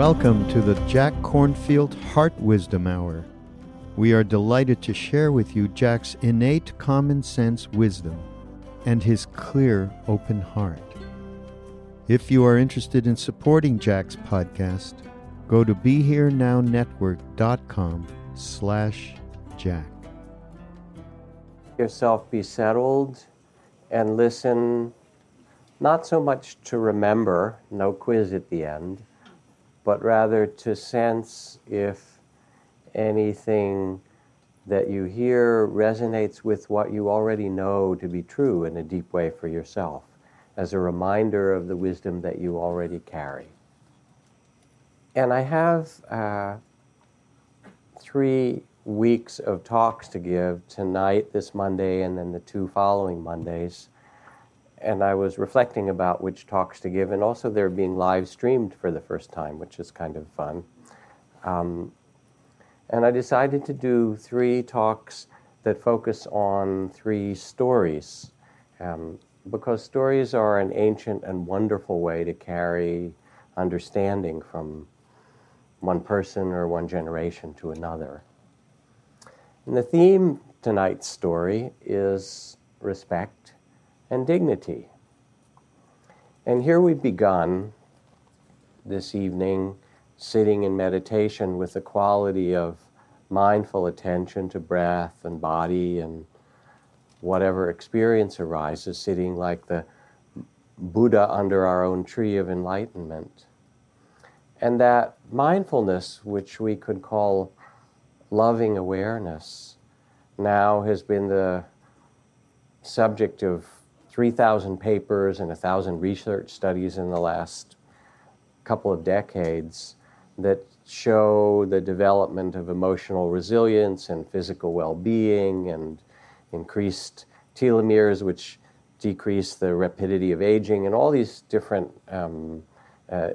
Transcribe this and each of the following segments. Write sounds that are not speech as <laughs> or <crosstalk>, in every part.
Welcome to the Jack Kornfield Heart Wisdom Hour. We are delighted to share with you Jack's innate common sense wisdom and his clear, open heart. If you are interested in supporting Jack's podcast, go to BeHereNowNetwork.com slash Jack. Yourself be settled and listen not so much to remember, no quiz at the end, but rather to sense if anything that you hear resonates with what you already know to be true in a deep way for yourself, as a reminder of the wisdom that you already carry. And I have uh, three weeks of talks to give tonight, this Monday, and then the two following Mondays and I was reflecting about which talks to give, and also they're being live streamed for the first time, which is kind of fun. Um, and I decided to do three talks that focus on three stories, um, because stories are an ancient and wonderful way to carry understanding from one person or one generation to another. And the theme tonight's story is respect and dignity. And here we've begun this evening sitting in meditation with the quality of mindful attention to breath and body and whatever experience arises, sitting like the Buddha under our own tree of enlightenment. And that mindfulness, which we could call loving awareness, now has been the subject of 3,000 papers and 1,000 research studies in the last couple of decades that show the development of emotional resilience and physical well being and increased telomeres, which decrease the rapidity of aging, and all these different um, uh,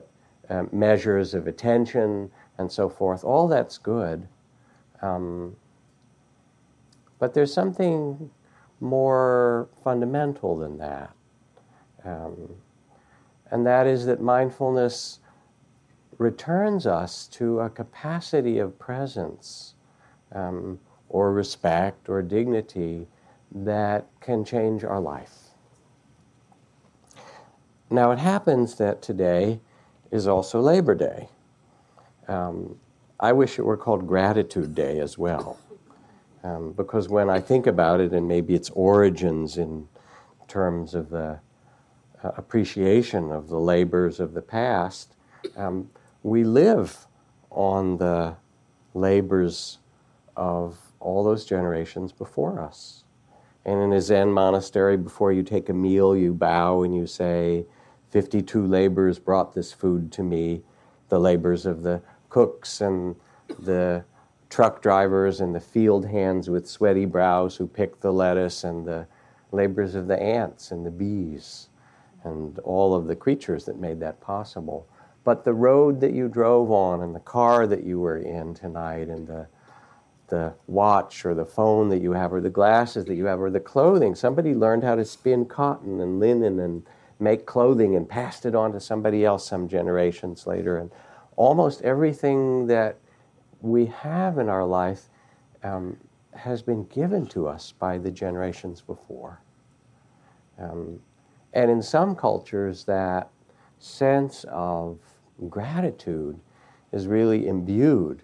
uh, measures of attention and so forth. All that's good. Um, but there's something more fundamental than that. Um, and that is that mindfulness returns us to a capacity of presence um, or respect or dignity that can change our life. Now, it happens that today is also Labor Day. Um, I wish it were called Gratitude Day as well. Um, because when I think about it, and maybe its origins in terms of the uh, appreciation of the labors of the past, um, we live on the labors of all those generations before us. And in a Zen monastery, before you take a meal, you bow and you say, 52 labors brought this food to me, the labors of the cooks and the truck drivers and the field hands with sweaty brows who picked the lettuce and the labors of the ants and the bees and all of the creatures that made that possible. But the road that you drove on and the car that you were in tonight and the the watch or the phone that you have or the glasses that you have or the clothing. Somebody learned how to spin cotton and linen and make clothing and passed it on to somebody else some generations later. And almost everything that we have in our life um, has been given to us by the generations before. Um, and in some cultures, that sense of gratitude is really imbued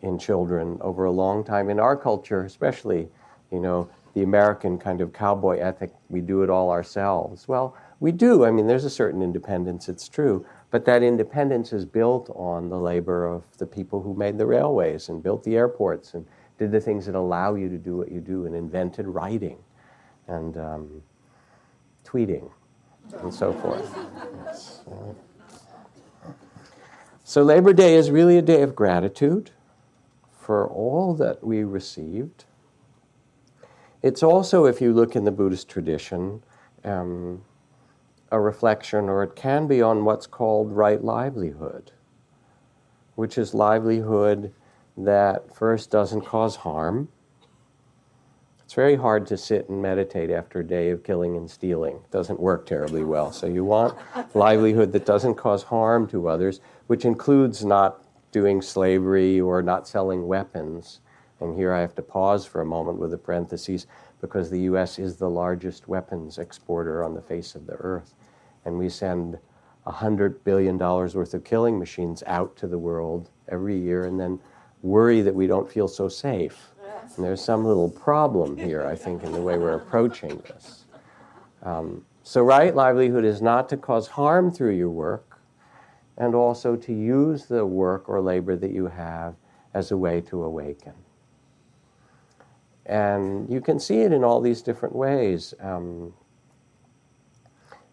in children over a long time. In our culture, especially, you know, the American kind of cowboy ethic, we do it all ourselves. Well, we do. I mean, there's a certain independence, it's true. But that independence is built on the labor of the people who made the railways and built the airports and did the things that allow you to do what you do and invented writing and um, tweeting and so forth. So, Labor Day is really a day of gratitude for all that we received. It's also, if you look in the Buddhist tradition, um, a reflection, or it can be on what's called right livelihood, which is livelihood that first doesn't cause harm. It's very hard to sit and meditate after a day of killing and stealing. It doesn't work terribly well. So you want <laughs> livelihood that doesn't cause harm to others, which includes not doing slavery or not selling weapons. And here I have to pause for a moment with a parenthesis because the U.S. is the largest weapons exporter on the face of the earth. And we send $100 billion worth of killing machines out to the world every year and then worry that we don't feel so safe. And there's some little problem here, I think, in the way we're approaching this. Um, so, right livelihood is not to cause harm through your work, and also to use the work or labor that you have as a way to awaken. And you can see it in all these different ways. Um,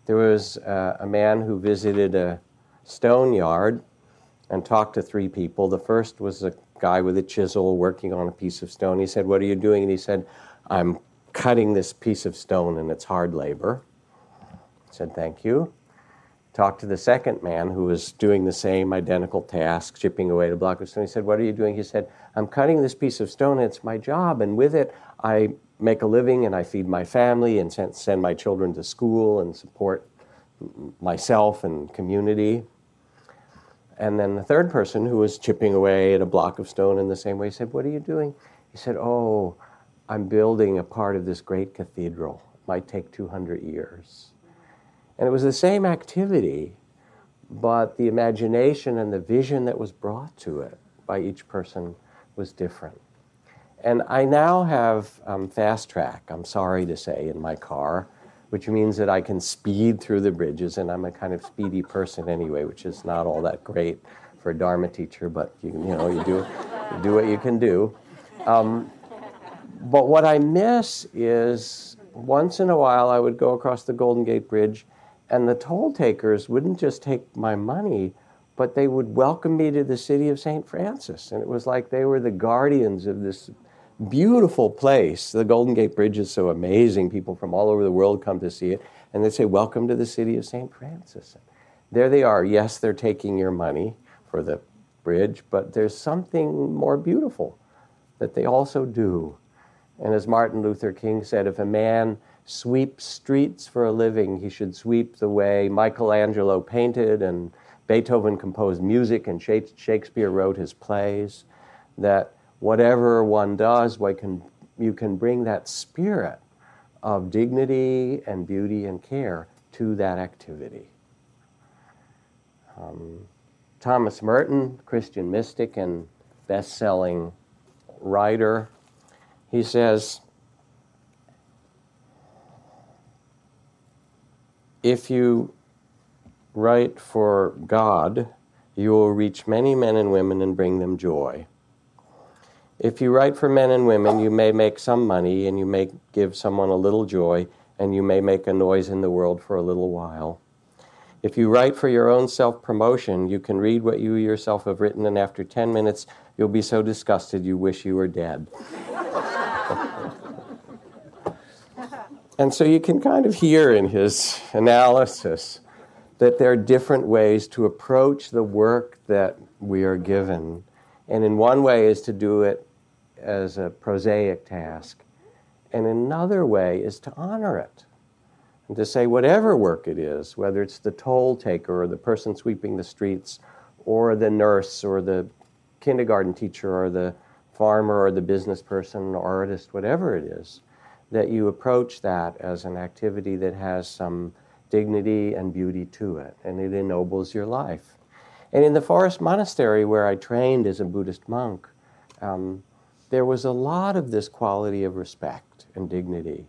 there was uh, a man who visited a stone yard and talked to three people. The first was a guy with a chisel working on a piece of stone. He said, What are you doing? And he said, I'm cutting this piece of stone and it's hard labor. I said, Thank you talked to the second man who was doing the same identical task, chipping away at a block of stone. He said, What are you doing? He said, I'm cutting this piece of stone, it's my job, and with it, I make a living and I feed my family and send my children to school and support myself and community. And then the third person who was chipping away at a block of stone in the same way said, What are you doing? He said, Oh, I'm building a part of this great cathedral. It might take 200 years. And it was the same activity, but the imagination and the vision that was brought to it by each person was different. And I now have um, FasTrak, I'm sorry to say, in my car, which means that I can speed through the bridges, and I'm a kind of speedy person anyway, which is not all that great for a Dharma teacher, but you, you know, you do, you do what you can do. Um, but what I miss is once in a while I would go across the Golden Gate Bridge and the toll takers wouldn't just take my money, but they would welcome me to the city of St. Francis. And it was like they were the guardians of this beautiful place. The Golden Gate Bridge is so amazing. People from all over the world come to see it. And they say, Welcome to the city of St. Francis. There they are. Yes, they're taking your money for the bridge, but there's something more beautiful that they also do. And as Martin Luther King said, if a man sweep streets for a living. He should sweep the way Michelangelo painted and Beethoven composed music and Shakespeare wrote his plays. That whatever one does, can, you can bring that spirit of dignity and beauty and care to that activity. Um, Thomas Merton, Christian mystic and best selling writer, he says, if you write for God, you will reach many men and women and bring them joy. If you write for men and women, you may make some money and you may give someone a little joy and you may make a noise in the world for a little while. If you write for your own self promotion, you can read what you yourself have written, and after 10 minutes, you'll be so disgusted you wish you were dead. And so you can kind of hear in his analysis that there are different ways to approach the work that we are given. And in one way is to do it as a prosaic task, and another way is to honor it. And to say, whatever work it is, whether it's the toll taker or the person sweeping the streets, or the nurse or the kindergarten teacher or the farmer or the business person or artist, whatever it is, that you approach that as an activity that has some dignity and beauty to it, and it ennobles your life. And in the forest monastery where I trained as a Buddhist monk, um, there was a lot of this quality of respect and dignity.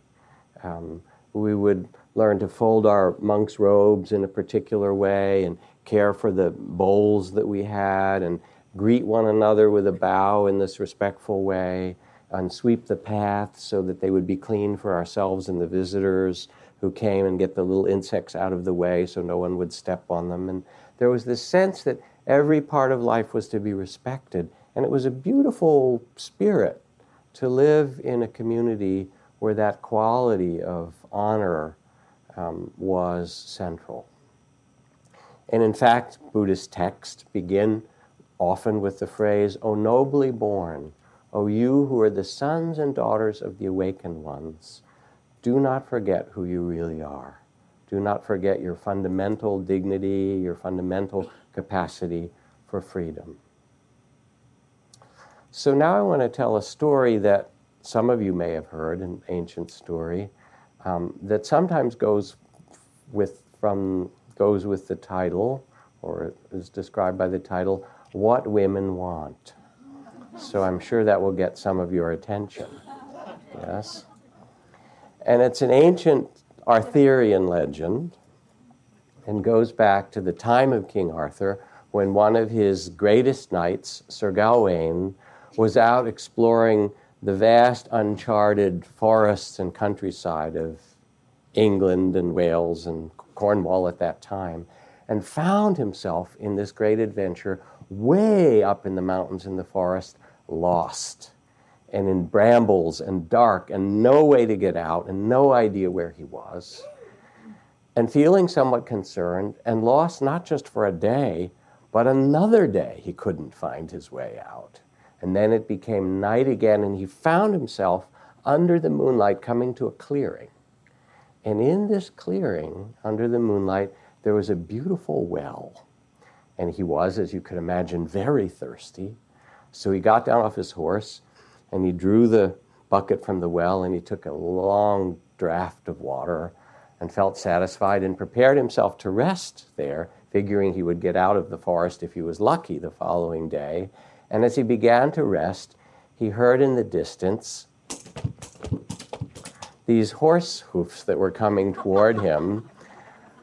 Um, we would learn to fold our monk's robes in a particular way and care for the bowls that we had and greet one another with a bow in this respectful way and sweep the path so that they would be clean for ourselves and the visitors who came and get the little insects out of the way so no one would step on them. And there was this sense that every part of life was to be respected. And it was a beautiful spirit to live in a community where that quality of honor um, was central. And in fact, Buddhist texts begin often with the phrase, O nobly born, O you who are the sons and daughters of the awakened ones, do not forget who you really are. Do not forget your fundamental dignity, your fundamental capacity for freedom. So now I want to tell a story that some of you may have heard, an ancient story, um, that sometimes goes with from goes with the title, or is described by the title, "What Women Want." So I'm sure that will get some of your attention. Yes. And it's an ancient Arthurian legend and goes back to the time of King Arthur when one of his greatest knights, Sir Gawain, was out exploring the vast uncharted forests and countryside of England and Wales and Cornwall at that time and found himself in this great adventure way up in the mountains in the forest, lost and in brambles and dark and no way to get out and no idea where he was. And feeling somewhat concerned and lost not just for a day, but another day he couldn't find his way out. And then it became night again, and he found himself under the moonlight coming to a clearing. And in this clearing, under the moonlight, there was a beautiful well. And he was, as you could imagine, very thirsty. So he got down off his horse and he drew the bucket from the well and he took a long draught of water and felt satisfied and prepared himself to rest there, figuring he would get out of the forest if he was lucky the following day. And as he began to rest, he heard in the distance these horse hoofs that were coming toward him.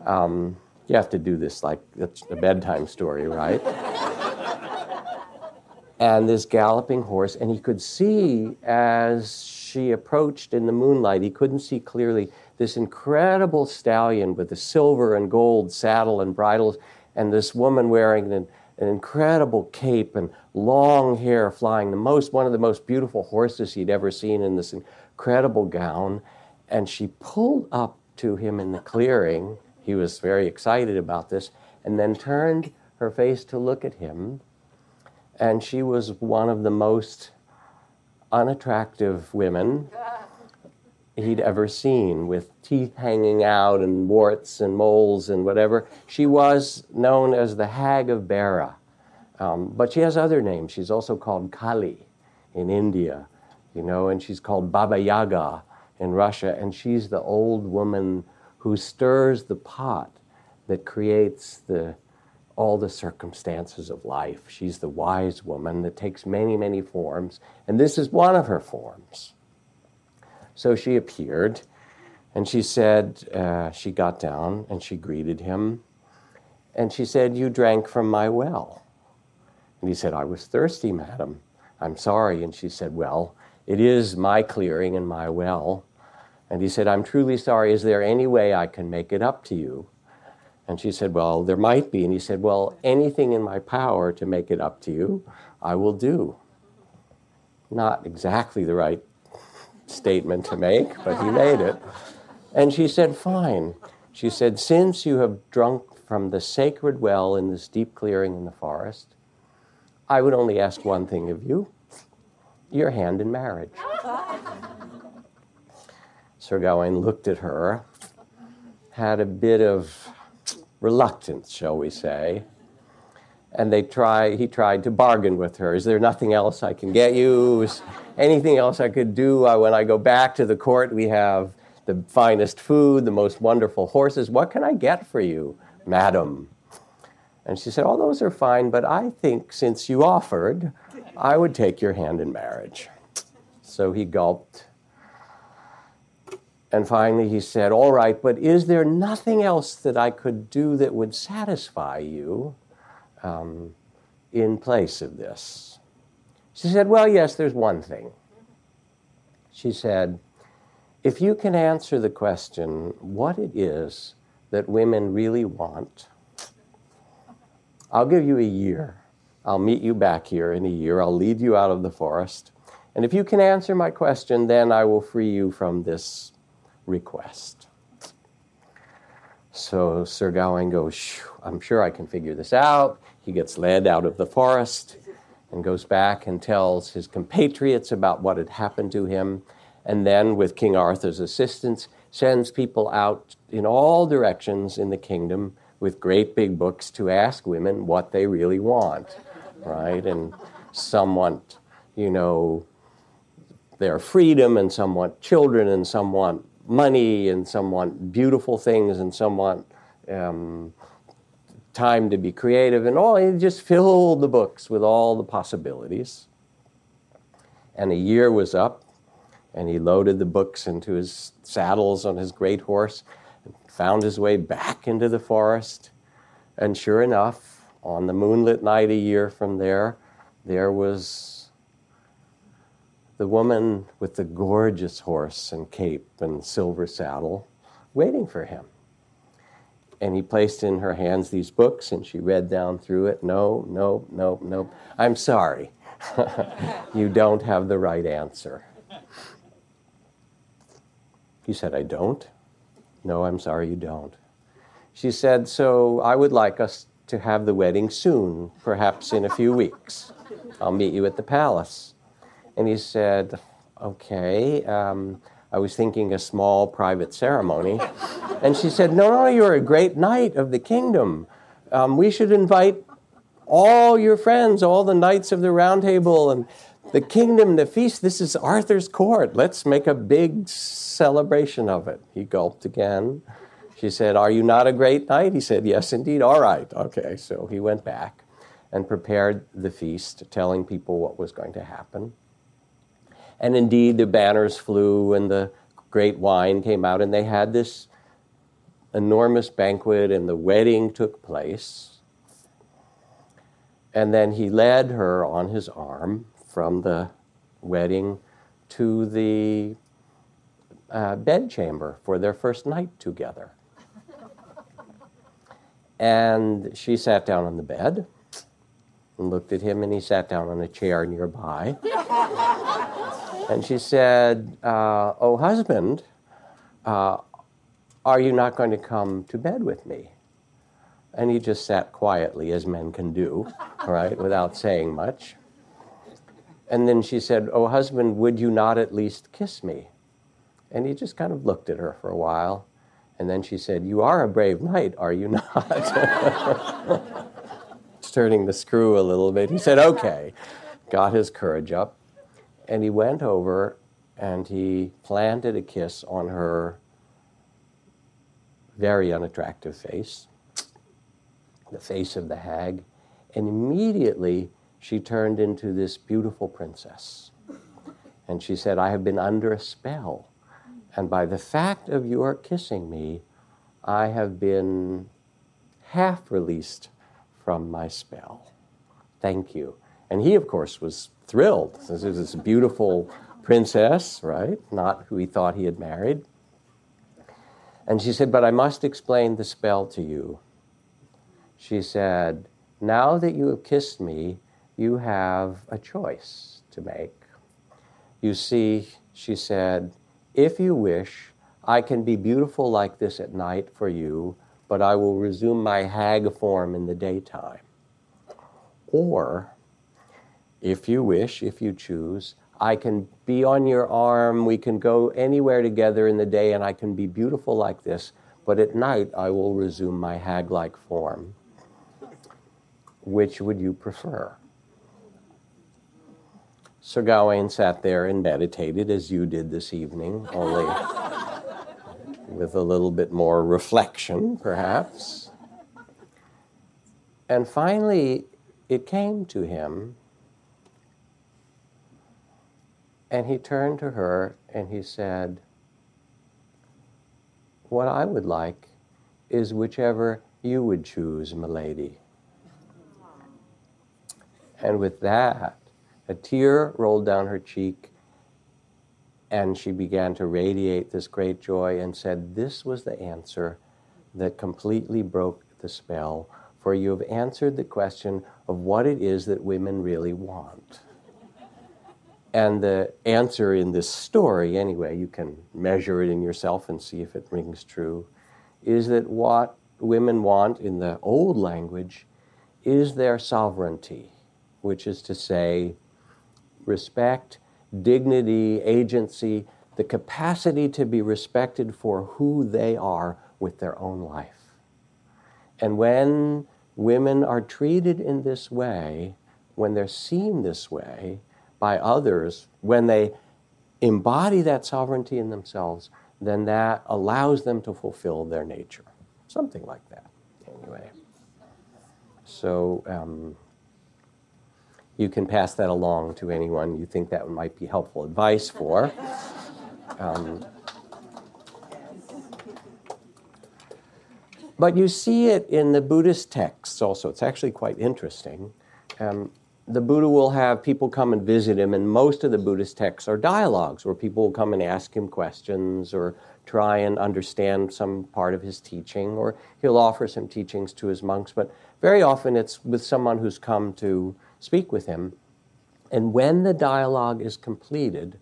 Um, you have to do this like it's a bedtime story, right? And this galloping horse, and he could see as she approached in the moonlight, he couldn't see clearly this incredible stallion with the silver and gold saddle and bridles, and this woman wearing an, an incredible cape and long hair flying, the most one of the most beautiful horses he'd ever seen in this incredible gown. And she pulled up to him in the clearing. He was very excited about this, and then turned her face to look at him and she was one of the most unattractive women he'd ever seen, with teeth hanging out and warts and moles and whatever. She was known as the Hag of Beara, Um, but she has other names. She's also called Kali in India, you know, and she's called Baba Yaga in Russia, and she's the old woman who stirs the pot that creates the all the circumstances of life. She's the wise woman that takes many, many forms, and this is one of her forms. So she appeared, and she said, uh, she got down and she greeted him, and she said, You drank from my well. And he said, I was thirsty, madam. I'm sorry. And she said, Well, it is my clearing and my well. And he said, I'm truly sorry. Is there any way I can make it up to you? And she said, Well, there might be. And he said, Well, anything in my power to make it up to you, I will do. Not exactly the right statement to make, but he made it. And she said, Fine. She said, Since you have drunk from the sacred well in this deep clearing in the forest, I would only ask one thing of you your hand in marriage. Sir Gawain looked at her, had a bit of reluctance, shall we say. And they try, he tried to bargain with her. Is there nothing else I can get you? Is anything else I could do? Uh, when I go back to the court, we have the finest food, the most wonderful horses. What can I get for you, madam? And she said, All those are fine, but I think since you offered, I would take your hand in marriage. So he gulped. And finally he said, All right, but is there nothing else that I could do that would satisfy you um, in place of this? She said, Well, yes, there's one thing. She said, If you can answer the question, what it is that women really want, I'll give you a year. I'll meet you back here in a year. I'll lead you out of the forest. And if you can answer my question, then I will free you from this request. So Sir Gawain goes, I'm sure I can figure this out. He gets led out of the forest and goes back and tells his compatriots about what had happened to him. And then, with King Arthur's assistance, sends people out in all directions in the kingdom with great big books to ask women what they really want, right? And some want, you know, their freedom, and some want children, and some want money, and some want beautiful things, and some want um, time to be creative, and all. He just filled the books with all the possibilities. And a year was up, and he loaded the books into his saddles on his great horse and found his way back into the forest. And sure enough, on the moonlit night a year from there, there was the woman with the gorgeous horse and cape and silver saddle waiting for him. And he placed in her hands these books, and she read down through it. No, no, no, no. I'm sorry. <laughs> you don't have the right answer. He said, I don't. No, I'm sorry, you don't. She said, So I would like us to have the wedding soon, perhaps in a few weeks. I'll meet you at the palace. And he said, Okay. Um, I was thinking a small private ceremony. <laughs> And she said, No, no, you're a great knight of the kingdom. Um, we should invite all your friends, all the knights of the round table, and the kingdom, the feast. This is Arthur's court. Let's make a big celebration of it. He gulped again. She said, Are you not a great knight? He said, Yes, indeed. All right. Okay. So he went back and prepared the feast, telling people what was going to happen. And indeed, the banners flew and the great wine came out, and they had this enormous banquet, and the wedding took place. And then he led her on his arm from the wedding to the uh, bedchamber for their first night together. and she sat down on the bed and looked at him, and he sat down on a chair nearby. <laughs> and she said, uh, Oh, husband, uh, are you not going to come to bed with me? And he just sat quietly, as men can do, right, <laughs> without saying much. And then she said, Oh, husband, would you not at least kiss me? And he just kind of looked at her for a while. And then she said, You are a brave knight, are you not? <laughs> Turning the screw a little bit. He said, Okay. Got his courage up. And he went over and he planted a kiss on her very unattractive face, the face of the hag. And immediately she turned into this beautiful princess. And she said, I have been under a spell. And by the fact of your kissing me, I have been half released from my spell. Thank you. And he, of course, was thrilled. This is this beautiful princess, right? Not who he thought he had married. And she said, But I must explain the spell to you. She said, Now that you have kissed me, you have a choice to make. You see, she said, if you wish, I can be beautiful like this at night for you, but I will resume my hag form in the daytime. Or, if you wish, if you choose, I can be on your arm, we can go anywhere together in the day, and I can be beautiful like this, but at night I will resume my hag like form. Which would you prefer? Sir Gawain sat there and meditated as you did this evening, only with a little bit more reflection, perhaps. And finally, it came to him, and he turned to her and he said, What I would like is whichever you would choose, milady. And with that, a tear rolled down her cheek, and she began to radiate this great joy and said, This was the answer that completely broke the spell, for you have answered the question of what it is that women really want. And the answer in this story, anyway, you can measure it in yourself and see if it rings true, is that what women want in the old language is their sovereignty, which is to say, respect, dignity, agency, the capacity to be respected for who they are with their own life. And when women are treated in this way, when they're seen this way by others, when they embody that sovereignty in themselves, then that allows them to fulfill their nature. Something like that, anyway. So um, you can pass that along to anyone you think that might be helpful advice for. <laughs> Um, but you see it in the Buddhist texts also. It's actually quite interesting. Um, the Buddha will have people come and visit him, and most of the Buddhist texts are dialogues where people will come and ask him questions or try and understand some part of his teaching, or he'll offer some teachings to his monks. But very often it's with someone who's come to speak with him. And when the dialogue is completed,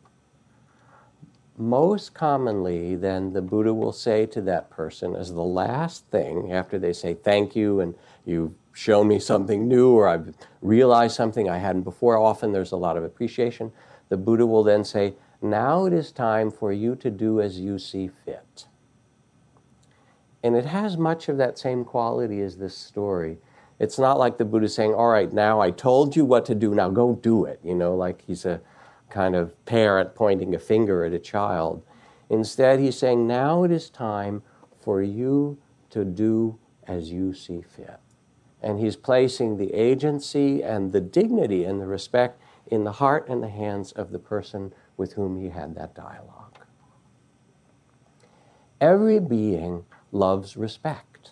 most commonly, then the Buddha will say to that person, as the last thing, after they say thank you and you've shown me something new or I've realized something I hadn't before, often there's a lot of appreciation. The Buddha will then say, Now it is time for you to do as you see fit. And it has much of that same quality as this story. It's not like the Buddha saying, All right, now I told you what to do, now go do it, you know, like he's a kind of parent pointing a finger at a child. Instead, he's saying, now it is time for you to do as you see fit. And he's placing the agency and the dignity and the respect in the heart and the hands of the person with whom he had that dialogue. Every being loves respect.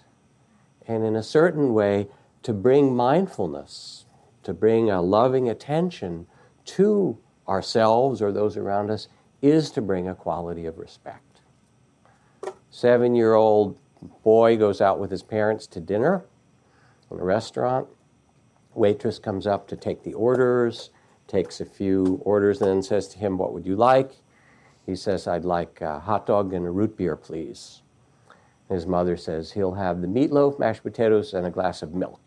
And in a certain way, to bring mindfulness, to bring a loving attention to ourselves or those around us is to bring a quality of respect. Seven year old boy goes out with his parents to dinner in a restaurant. Waitress comes up to take the orders, takes a few orders, and then says to him, What would you like? He says, I'd like a hot dog and a root beer, please. His mother says, He'll have the meatloaf, mashed potatoes, and a glass of milk.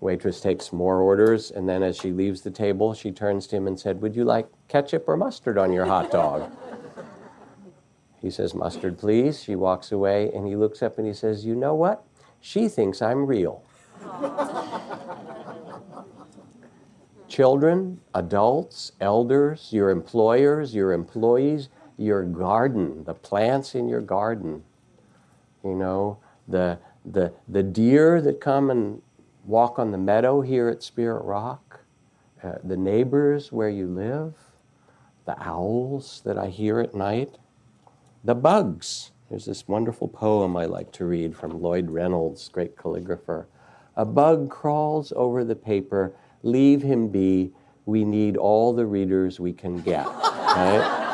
Waitress takes more orders, and then as she leaves the table, she turns to him and said, Would you like ketchup or mustard on your hot dog? <laughs> he says, Mustard, please. She walks away, and he looks up and he says, You know what? She thinks I'm real. <laughs> Children, adults, elders, your employers, your employees, your garden, the plants in your garden, you know, the, the, the deer that come and walk on the meadow here at Spirit Rock, uh, the neighbors where you live, the owls that I hear at night, the bugs. There's this wonderful poem I like to read from Lloyd Reynolds, great calligrapher. A bug crawls over the paper, leave him be. We need all the readers we can get. <laughs> Right?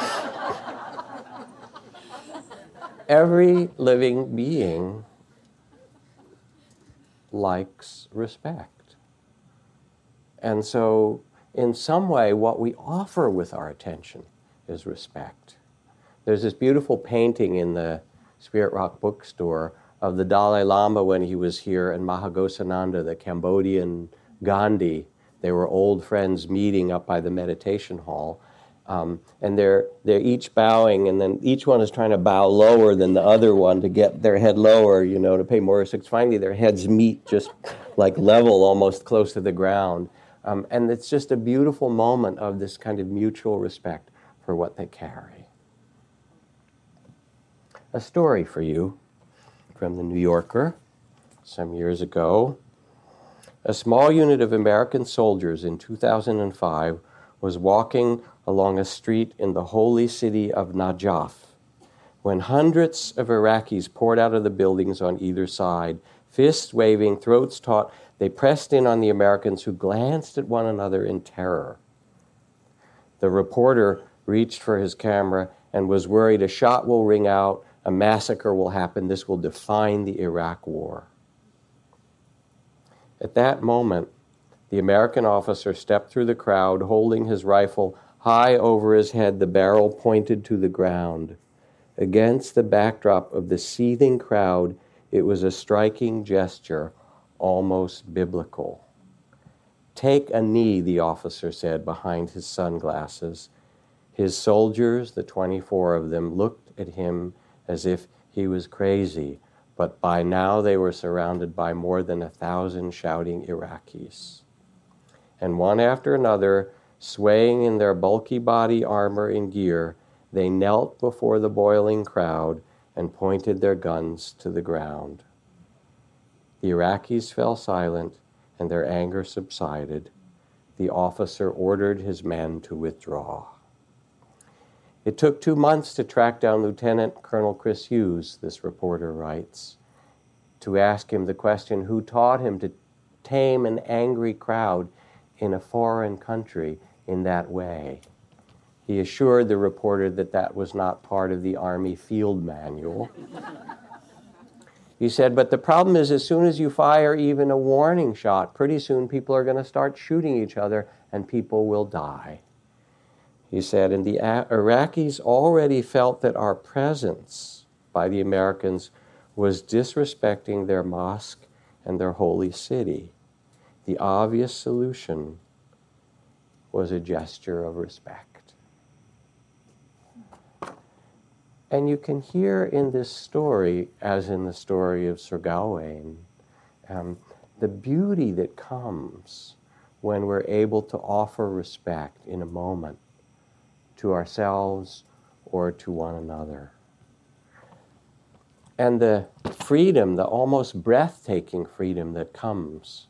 Every living being likes respect. And so, in some way, what we offer with our attention is respect. There's this beautiful painting in the Spirit Rock bookstore of the Dalai Lama when he was here and Mahaghosananda, the Cambodian Gandhi. They were old friends meeting up by the meditation hall. Um, and they're, they're each bowing, and then each one is trying to bow lower than the other one to get their head lower, you know, to pay more respect. Finally, their heads meet just like level, almost close to the ground. Um, and it's just a beautiful moment of this kind of mutual respect for what they carry. a story for you from the New Yorker some years ago. A small unit of American soldiers in 2005 was walking along a street in the holy city of Najaf when hundreds of Iraqis poured out of the buildings on either side, fists waving, throats taut. They pressed in on the Americans who glanced at one another in terror. The reporter reached for his camera and was worried a shot will ring out, a massacre will happen, this will define the Iraq war. At that moment, the American officer stepped through the crowd, holding his rifle high over his head, the barrel pointed to the ground. Against the backdrop of the seething crowd, it was a striking gesture, almost biblical. Take a knee, the officer said behind his sunglasses. His soldiers, the 24 of them, looked at him as if he was crazy, but by now they were surrounded by more than a thousand shouting Iraqis. And one after another, swaying in their bulky body armor and gear, they knelt before the boiling crowd and pointed their guns to the ground. The Iraqis fell silent and their anger subsided. The officer ordered his men to withdraw. It took two months to track down Lieutenant Colonel Chris Hughes, this reporter writes, to ask him the question who taught him to tame an angry crowd in a foreign country in that way. He assured the reporter that that was not part of the Army field manual. he said, But the problem is, as soon as you fire even a warning shot, pretty soon people are going to start shooting each other and people will die. He said, and the Iraqis already felt that our presence by the Americans was disrespecting their mosque and their holy city. The obvious solution was a gesture of respect. And you can hear in this story, as in the story of Sir Gawain, um, the beauty that comes when we're able to offer respect in a moment to ourselves or to one another. And the freedom, the almost breathtaking freedom that comes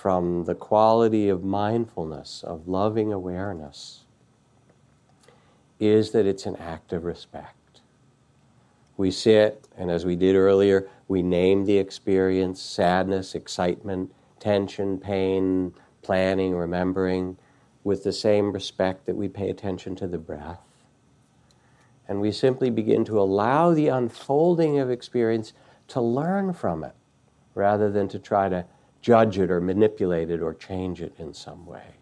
from the quality of mindfulness, of loving awareness, is that it's an act of respect. We sit, and as we did earlier, we name the experience sadness, excitement, tension, pain, planning, remembering with the same respect that we pay attention to the breath. And we simply begin to allow the unfolding of experience to learn from it rather than to try to judge it or manipulate it or change it in some way.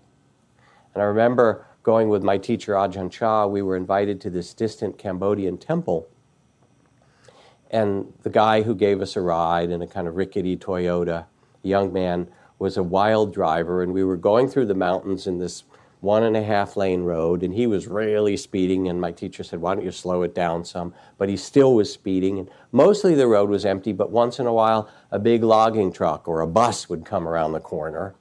And I remember going with my teacher Ajahn Chah, we were invited to this distant Cambodian temple. And the guy who gave us a ride in a kind of rickety Toyota, a young man, was a wild driver, and we were going through the mountains in this one and a half lane road, and he was really speeding. And my teacher said, Why don't you slow it down some? But he still was speeding. And mostly the road was empty, but once in a while, a big logging truck or a bus would come around the corner.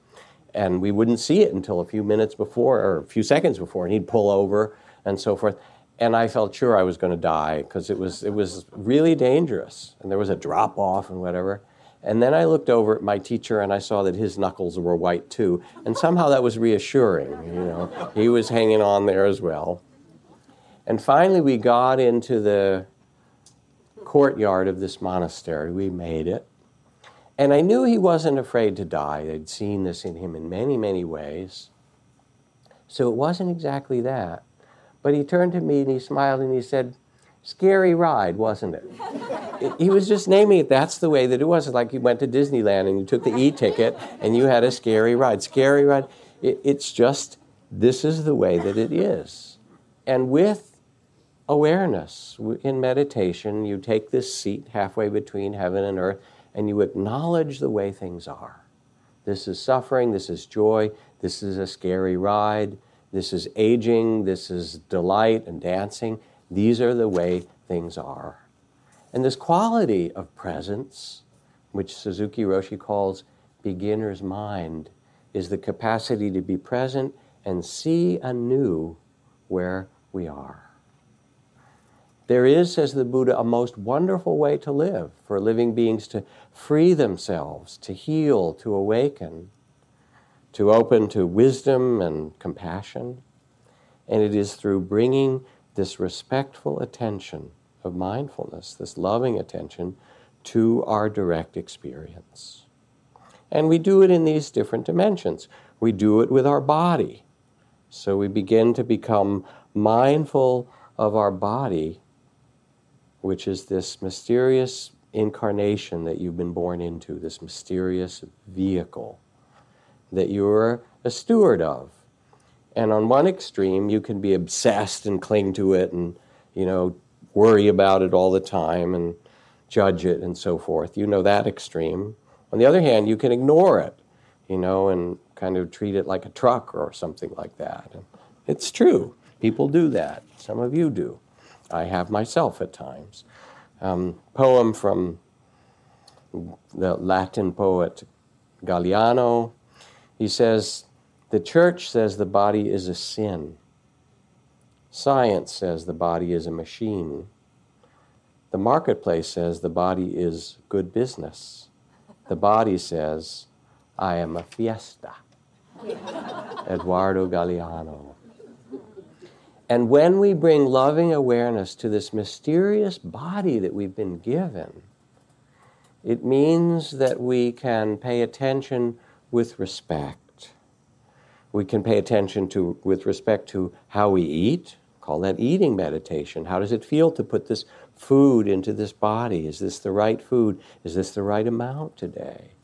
And we wouldn't see it until a few minutes before, or a few seconds before, and he'd pull over and so forth. And I felt sure I was going to die because it was, it was really dangerous. And there was a drop off and whatever. And then I looked over at my teacher and I saw that his knuckles were white too. And somehow that was reassuring, you know. He was hanging on there as well. And finally we got into the courtyard of this monastery. We made it. And I knew he wasn't afraid to die. I'd seen this in him in many, many ways. So it wasn't exactly that. But he turned to me and he smiled and he said, Scary ride, wasn't it? <laughs> he was just naming it. That's the way that it was. It's like you went to Disneyland and you took the e ticket and you had a scary ride. Scary ride. It, it's just, this is the way that it is. And with awareness in meditation, you take this seat halfway between heaven and earth and you acknowledge the way things are. This is suffering, this is joy, this is a scary ride, this is aging, this is delight and dancing these are the way things are. And this quality of presence, which Suzuki Roshi calls beginner's mind, is the capacity to be present and see anew where we are. There is, says the Buddha, a most wonderful way to live for living beings to free themselves, to heal, to awaken, to open to wisdom and compassion. And it is through bringing this respectful attention of mindfulness, this loving attention, to our direct experience. And we do it in these different dimensions. We do it with our body. So we begin to become mindful of our body, which is this mysterious incarnation that you've been born into, this mysterious vehicle that you're a steward of. And on one extreme, you can be obsessed and cling to it and, you know, worry about it all the time and judge it and so forth. You know that extreme. On the other hand, you can ignore it, you know, and kind of treat it like a truck or something like that. And it's true. People do that. Some of you do. I have myself at times. Um, poem from the Latin poet Galeano. He says, The church says the body is a sin. Science says the body is a machine. The marketplace says the body is good business. The body says, I am a fiesta. <laughs> Eduardo Galeano. And when we bring loving awareness to this mysterious body that we've been given, it means that we can pay attention with respect. We can pay attention to with respect to how we eat, call that eating meditation. How does it feel to put this food into this body? Is this the right food? Is this the right amount today?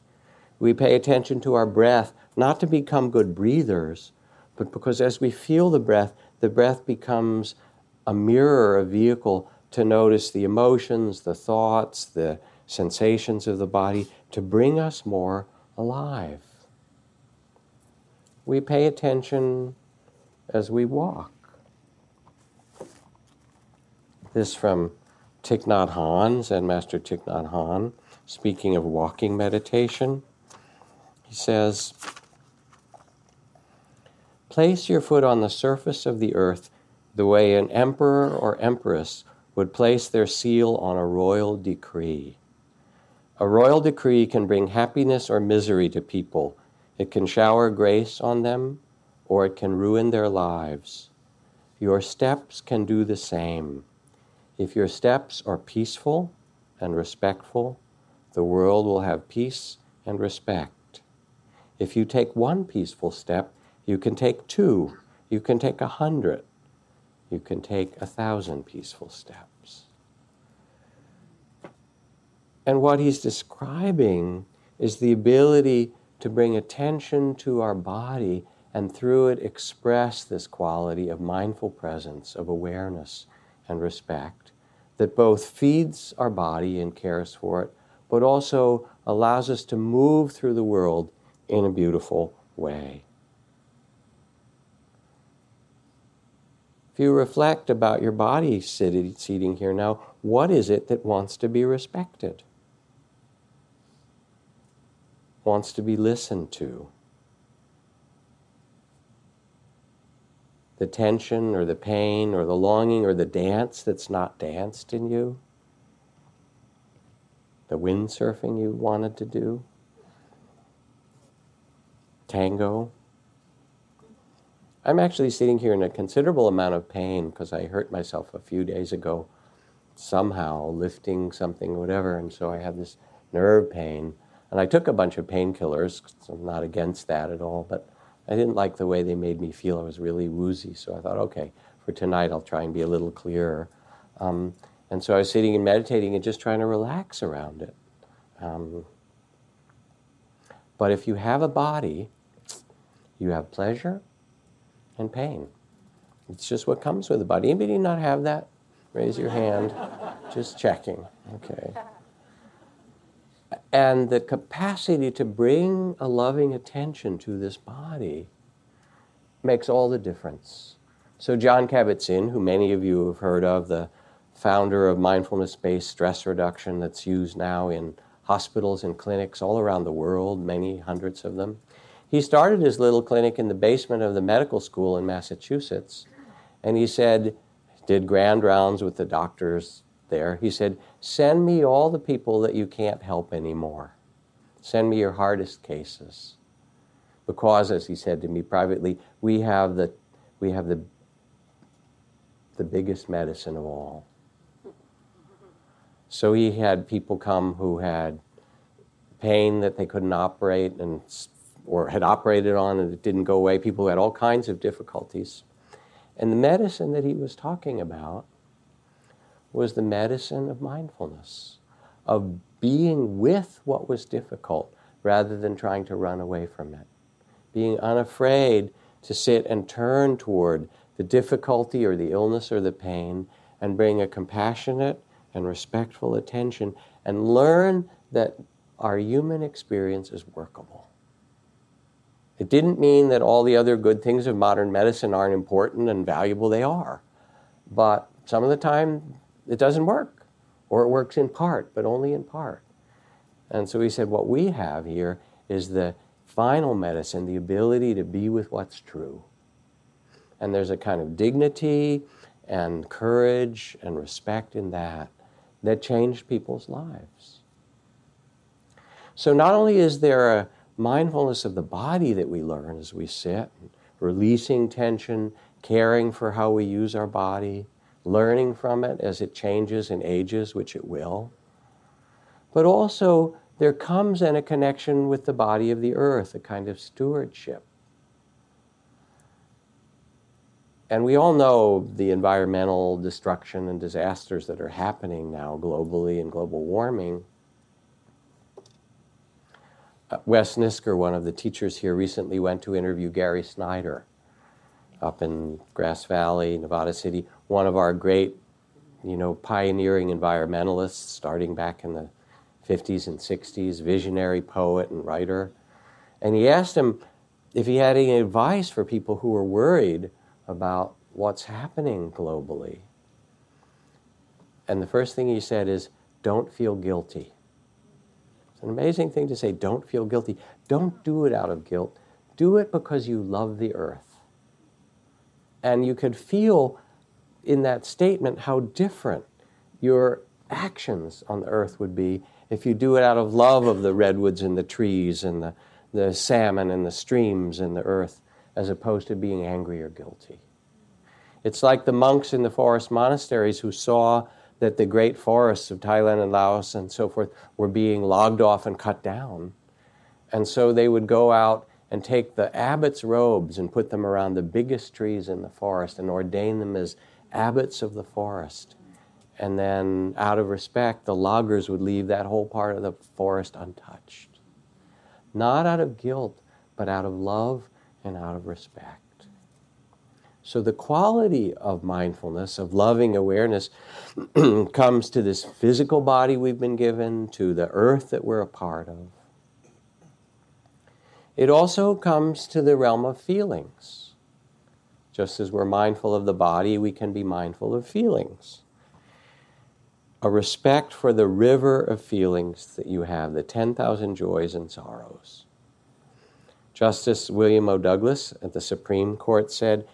We pay attention to our breath, not to become good breathers, but because as we feel the breath, the breath becomes a mirror, a vehicle to notice the emotions, the thoughts, the sensations of the body, to bring us more alive. We pay attention as we walk. This from Thich Nhat Hanh, Zen Master Thich Nhat Hanh, speaking of walking meditation. He says, Place your foot on the surface of the earth the way an emperor or empress would place their seal on a royal decree. A royal decree can bring happiness or misery to people. It can shower grace on them, or it can ruin their lives. Your steps can do the same. If your steps are peaceful and respectful, the world will have peace and respect. If you take one peaceful step, you can take two, you can take a hundred, you can take a thousand peaceful steps. And what he's describing is the ability to bring attention to our body and through it express this quality of mindful presence, of awareness and respect that both feeds our body and cares for it, but also allows us to move through the world in a beautiful way. If you reflect about your body sitting, seating here now, what is it that wants to be respected? Wants to be listened to? The tension or the pain or the longing or the dance that's not danced in you? The windsurfing you wanted to do? tango. I'm actually sitting here in a considerable amount of pain because I hurt myself a few days ago, somehow lifting something, whatever, and so I have this nerve pain. And I took a bunch of painkillers, so I'm not against that at all, but I didn't like the way they made me feel. I was really woozy, so I thought, okay, for tonight I'll try and be a little clearer. Um, and so I was sitting and meditating and just trying to relax around it. Um, but if you have a body, you have pleasure and pain. It's just what comes with the body. Anybody not have that? Raise your hand. just checking. Okay. And the capacity to bring a loving attention to this body makes all the difference. So, Jon Kabat-Zinn, who many of you have heard of, the founder of mindfulness based stress reduction that's used now in hospitals and clinics all around the world, many hundreds of them, he started his little clinic in the basement of the medical school in Massachusetts. And he said, did grand rounds with the doctors there. He said, Send me all the people that you can't help anymore. Send me your hardest cases. Because, as he said to me privately, we have the, we have the, the biggest medicine of all. So he had people come who had pain that they couldn't operate and or had operated on and it didn't go away, people who had all kinds of difficulties. And the medicine that he was talking about was the medicine of mindfulness, of being with what was difficult rather than trying to run away from it, being unafraid to sit and turn toward the difficulty or the illness or the pain and bring a compassionate and respectful attention and learn that our human experience is workable. It didn't mean that all the other good things of modern medicine aren't important and valuable. They are. But some of the time, it doesn't work, or it works in part, but only in part. And so he said, what we have here is the final medicine, the ability to be with what's true. And there's a kind of dignity and courage and respect in that that changed people's lives. So not only is there a mindfulness of the body that we learn as we sit, releasing tension, caring for how we use our body, learning from it as it changes and ages, which it will. But also, there comes then a connection with the body of the earth, a kind of stewardship. And we all know the environmental destruction and disasters that are happening now globally and global warming. Uh, Wes Nisker, one of the teachers here, recently went to interview Gary Snyder up in Grass Valley, Nevada City, one of our great, you know, pioneering environmentalists starting back in the 50s and 60s, visionary poet and writer. And he asked him if he had any advice for people who were worried about what's happening globally. And the first thing he said is, don't feel guilty It's an amazing thing to say. Don't feel guilty. Don't do it out of guilt. Do it because you love the earth. And you could feel in that statement how different your actions on the earth would be if you do it out of love of the redwoods and the trees and the, the salmon and the streams and the earth, as opposed to being angry or guilty. It's like the monks in the forest monasteries who saw that the great forests of Thailand and Laos and so forth were being logged off and cut down. And so they would go out and take the abbot's robes and put them around the biggest trees in the forest and ordain them as abbots of the forest. And then, out of respect, the loggers would leave that whole part of the forest untouched. Not out of guilt, but out of love and out of respect. So the quality of mindfulness, of loving awareness, <clears throat> comes to this physical body we've been given, to the earth that we're a part of. It also comes to the realm of feelings. Just as we're mindful of the body, we can be mindful of feelings. A respect for the river of feelings that you have, the 10,000 joys and sorrows. Justice William O. Douglas at the Supreme Court said,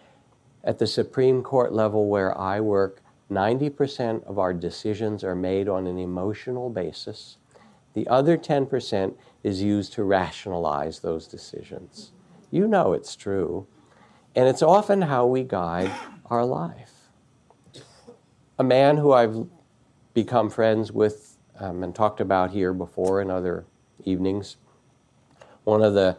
at the Supreme Court level where I work, 90% of our decisions are made on an emotional basis. The other 10% is used to rationalize those decisions. You know it's true. And it's often how we guide our life. A man who I've become friends with um, and talked about here before in other evenings, one of the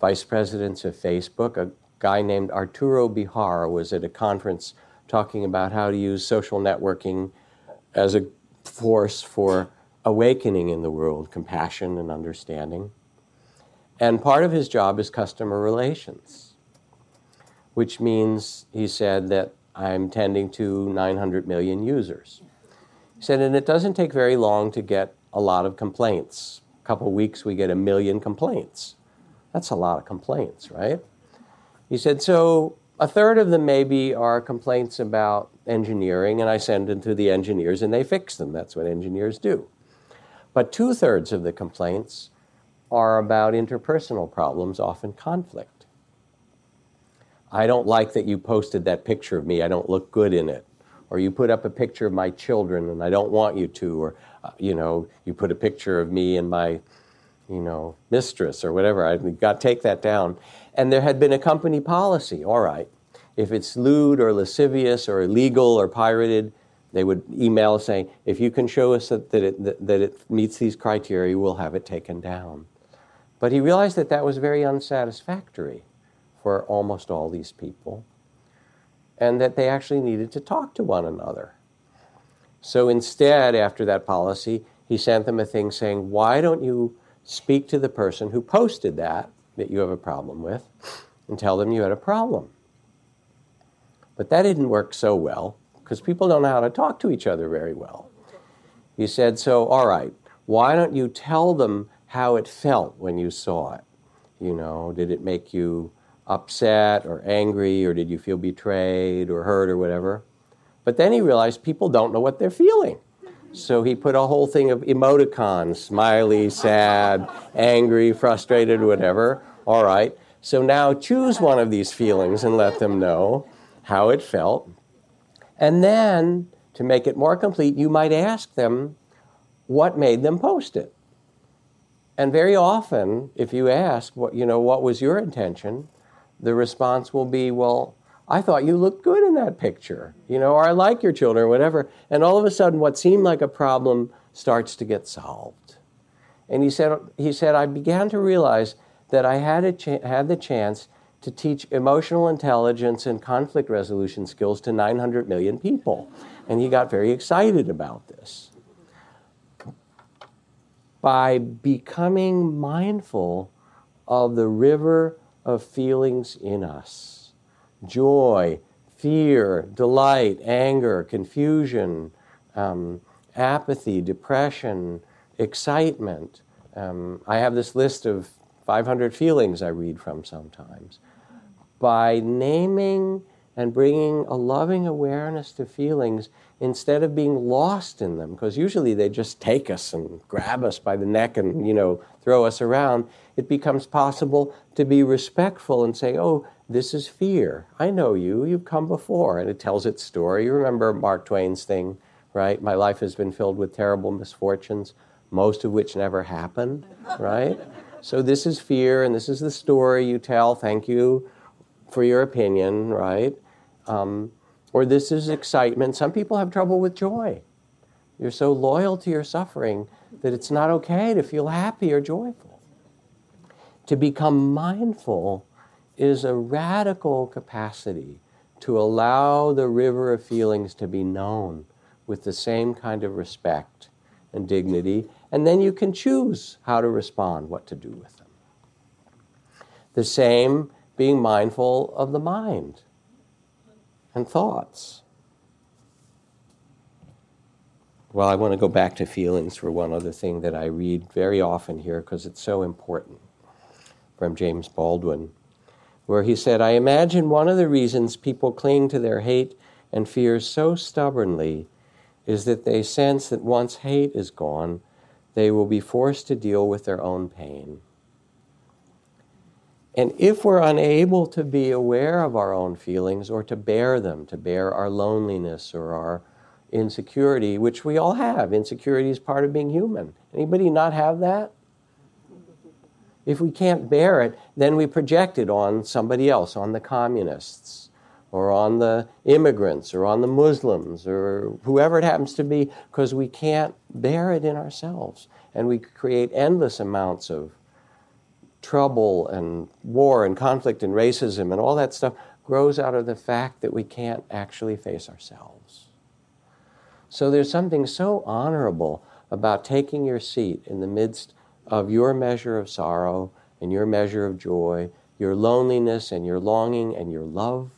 vice presidents of Facebook, a guy named Arturo Bejar, was at a conference talking about how to use social networking as a force for awakening in the world, compassion and understanding. And part of his job is customer relations, which means, he said, that I'm tending to 900 million users. He said, and it doesn't take very long to get a lot of complaints. A couple weeks, we get a million complaints. That's a lot of complaints, right? He said, so a third of them maybe are complaints about engineering, and I send them to the engineers and they fix them. That's what engineers do. But two thirds of the complaints are about interpersonal problems, often conflict. I don't like that you posted that picture of me. I don't look good in it. or you put up a picture of my children and I don't want you to, or, uh, you know, you put a picture of me and my, you know, mistress or whatever. I got take that down. And there had been a company policy. All right, if it's lewd or lascivious or illegal or pirated, they would email saying, if you can show us that, that, it, that it meets these criteria, we'll have it taken down. But he realized that that was very unsatisfactory for almost all these people, and that they actually needed to talk to one another. So instead, after that policy, he sent them a thing saying, Why don't you speak to the person who posted that, that you have a problem with, and tell them you had a problem? But that didn't work so well because people don't know how to talk to each other very well. He said, So, all right, why don't you tell them how it felt when you saw it? You know, did it make you upset or angry, or did you feel betrayed or hurt or whatever? But then he realized people don't know what they're feeling. So he put a whole thing of emoticons smiley, sad, angry, frustrated, whatever. All right. So now choose one of these feelings and let them know how it felt. And then, to make it more complete, you might ask them what made them post it. And very often, if you ask, what, you know, what was your intention, the response will be, well, I thought you looked good in that picture, you know, or I like your children, or whatever. And all of a sudden, what seemed like a problem starts to get solved. And he said, he said I began to realize that I had, a cha- had the chance to teach emotional intelligence and conflict resolution skills to 900 million people. And he got very excited about this. By becoming mindful of the river of feelings in us joy, fear, delight, anger, confusion, um, apathy, depression, excitement. Um, I have this list of 500 feelings I read from sometimes by naming and bringing a loving awareness to feelings instead of being lost in them. Because usually they just take us and grab us by the neck and you know throw us around. It becomes possible to be respectful and say oh this is fear. I know you. You've come before. And it tells its story. You remember Mark Twain's thing right? My life has been filled with terrible misfortunes most of which never happened right? So this is fear and this is the story you tell. Thank you for your opinion, right? Um, or this is excitement. Some people have trouble with joy. You're so loyal to your suffering that it's not okay to feel happy or joyful. To become mindful is a radical capacity to allow the river of feelings to be known with the same kind of respect and dignity, and then you can choose how to respond, what to do with them. The same being mindful of the mind and thoughts. Well, I want to go back to feelings for one other thing that I read very often here because it's so important from James Baldwin, where he said, I imagine one of the reasons people cling to their hate and fears so stubbornly is that they sense that once hate is gone, they will be forced to deal with their own pain. And if we're unable to be aware of our own feelings or to bear them, to bear our loneliness or our insecurity, which we all have, insecurity is part of being human. Anybody not have that? If we can't bear it, then we project it on somebody else, on the communists, or on the immigrants, or on the Muslims, or whoever it happens to be, because we can't bear it in ourselves. And we create endless amounts of trouble and war and conflict and racism and all that stuff grows out of the fact that we can't actually face ourselves. So there's something so honorable about taking your seat in the midst of your measure of sorrow and your measure of joy, your loneliness and your longing and your love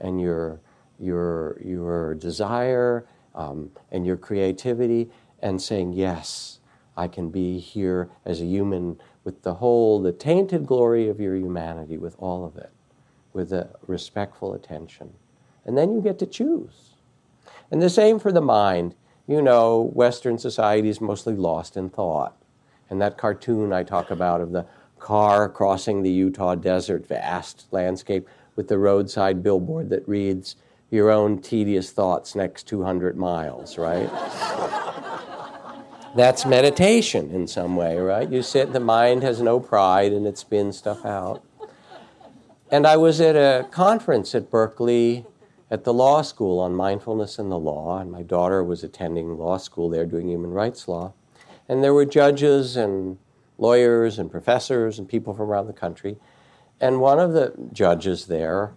and your, your, your desire um, and your creativity, and saying, Yes, I can be here as a human with the whole, the tainted glory of your humanity, with all of it, with a respectful attention. And then you get to choose. And the same for the mind. You know, Western society is mostly lost in thought. And that cartoon I talk about of the car crossing the Utah desert, vast landscape, with the roadside billboard that reads, your own tedious thoughts next 200 miles, right? <laughs> That's meditation in some way, right? You sit, the mind has no pride and it spins stuff out. And I was at a conference at Berkeley at the law school on mindfulness and the law, and my daughter was attending law school there doing human rights law. And there were judges and lawyers and professors and people from around the country. And one of the judges there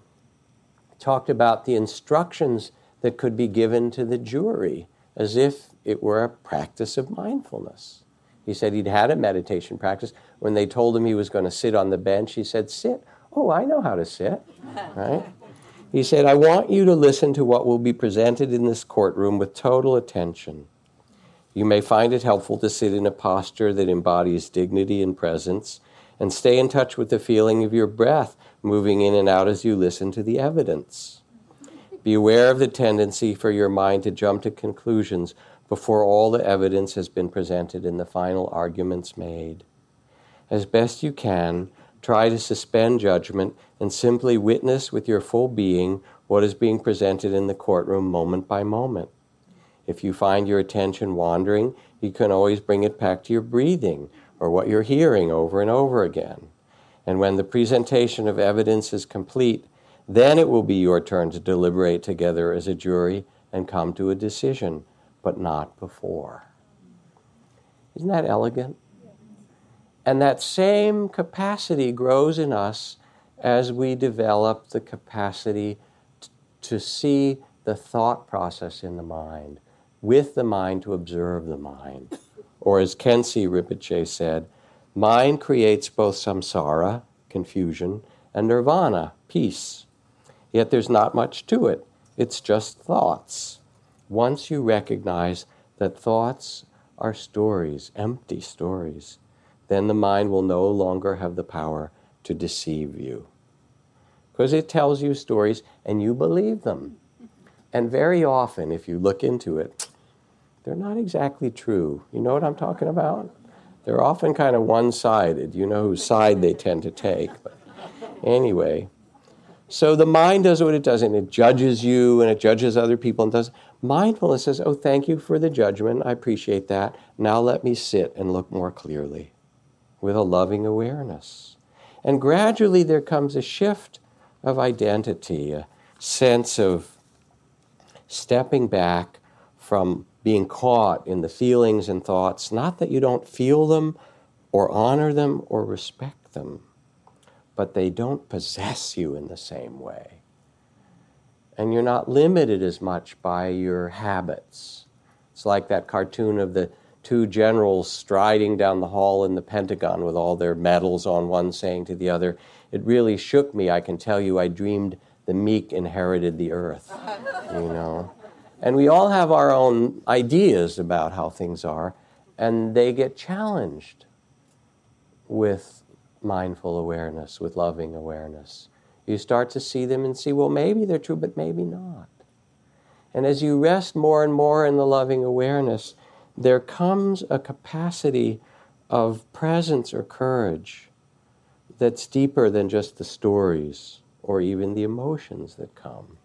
talked about the instructions that could be given to the jury as if it were a practice of mindfulness. He said he'd had a meditation practice. When they told him he was going to sit on the bench, he said, Sit. Oh, I know how to sit. <laughs> Right? He said, I want you to listen to what will be presented in this courtroom with total attention. You may find it helpful to sit in a posture that embodies dignity and presence and stay in touch with the feeling of your breath moving in and out as you listen to the evidence. Be aware of the tendency for your mind to jump to conclusions before all the evidence has been presented and the final arguments made. As best you can, try to suspend judgment and simply witness with your full being what is being presented in the courtroom moment by moment. If you find your attention wandering, you can always bring it back to your breathing or what you're hearing over and over again. And when the presentation of evidence is complete, then it will be your turn to deliberate together as a jury and come to a decision, but not before. Isn't that elegant? And that same capacity grows in us as we develop the capacity t- to see the thought process in the mind, with the mind to observe the mind. Or as Khyentse Rinpoche said, mind creates both samsara, confusion, and nirvana, peace. Yet there's not much to it. It's just thoughts. Once you recognize that thoughts are stories, empty stories, then the mind will no longer have the power to deceive you. Because it tells you stories and you believe them. And very often, if you look into it, they're not exactly true. You know what I'm talking about? They're often kind of one sided. You know whose side they tend to take. But anyway, so the mind does what it does, and it judges you and it judges other people and does. Mindfulness says, Oh, thank you for the judgment. I appreciate that. Now let me sit and look more clearly with a loving awareness. And gradually there comes a shift of identity, a sense of stepping back from being caught in the feelings and thoughts, not that you don't feel them or honor them or respect them, but they don't possess you in the same way. And you're not limited as much by your habits. It's like that cartoon of the two generals striding down the hall in the Pentagon with all their medals on one saying to the other, It really shook me. I can tell you, I dreamed the meek inherited the earth. You know? And we all have our own ideas about how things are, and they get challenged with mindful awareness, with loving awareness. You start to see them and see, well, maybe they're true, but maybe not. And as you rest more and more in the loving awareness, there comes a capacity of presence or courage that's deeper than just the stories or even the emotions that come.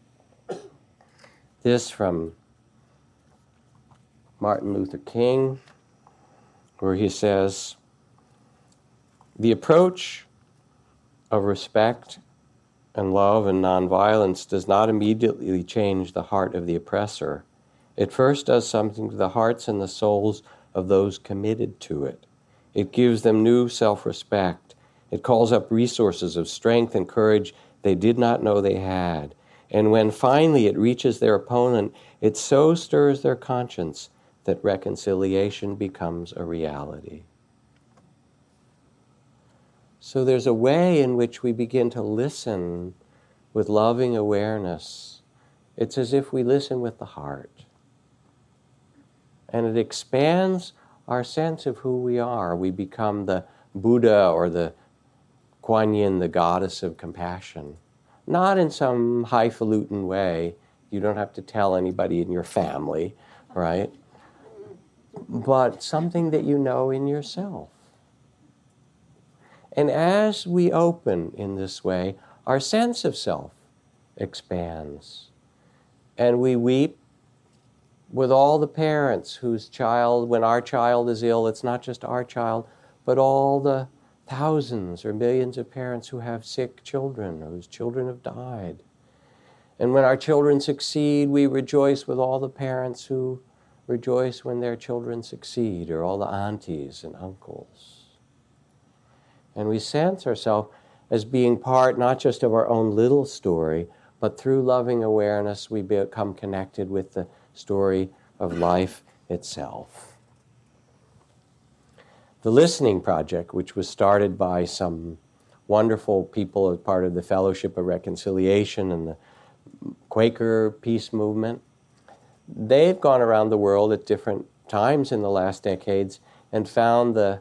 This from Martin Luther King, where he says, The approach of respect and love and nonviolence does not immediately change the heart of the oppressor it first does something to the hearts and the souls of those committed to it. It gives them new self respect. It calls up resources of strength and courage they did not know they had. And when finally it reaches their opponent, it so stirs their conscience that reconciliation becomes a reality. So there's a way in which we begin to listen with loving awareness. It's as if we listen with the heart and it expands our sense of who we are. We become the Buddha or the Kuan Yin, the goddess of compassion. Not in some highfalutin way. You don't have to tell anybody in your family, right? But something that you know in yourself. And as we open in this way, our sense of self expands. And we weep with all the parents whose child, when our child is ill, it's not just our child, but all the thousands or millions of parents who have sick children whose children have died. And when our children succeed, we rejoice with all the parents who rejoice when their children succeed, or all the aunties and uncles. And we sense ourselves as being part not just of our own little story, but through loving awareness, we become connected with the story of life itself. The Listening Project, which was started by some wonderful people as part of the Fellowship of Reconciliation and the Quaker Peace Movement, they've gone around the world at different times in the last decades and found the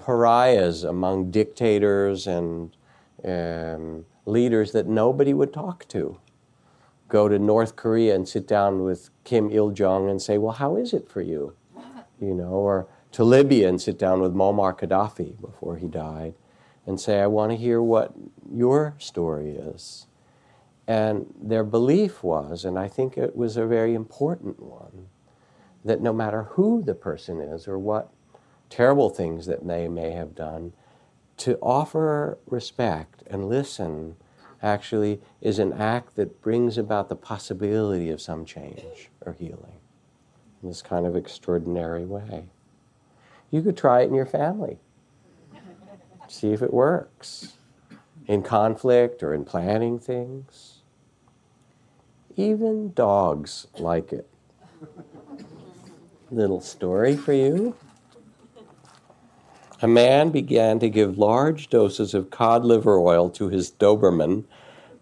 pariahs among dictators and um, leaders that nobody would talk to. Go to North Korea and sit down with Kim Il jong and say, Well, how is it for you? You know, or to Libya and sit down with Muammar Gaddafi before he died and say, I want to hear what your story is. And their belief was, and I think it was a very important one, that no matter who the person is or what terrible things that they may have done, to offer respect and listen actually is an act that brings about the possibility of some change or healing in this kind of extraordinary way. You could try it in your family. See if it works. In conflict or in planning things. Even dogs like it. Little story for you. A man began to give large doses of cod liver oil to his Doberman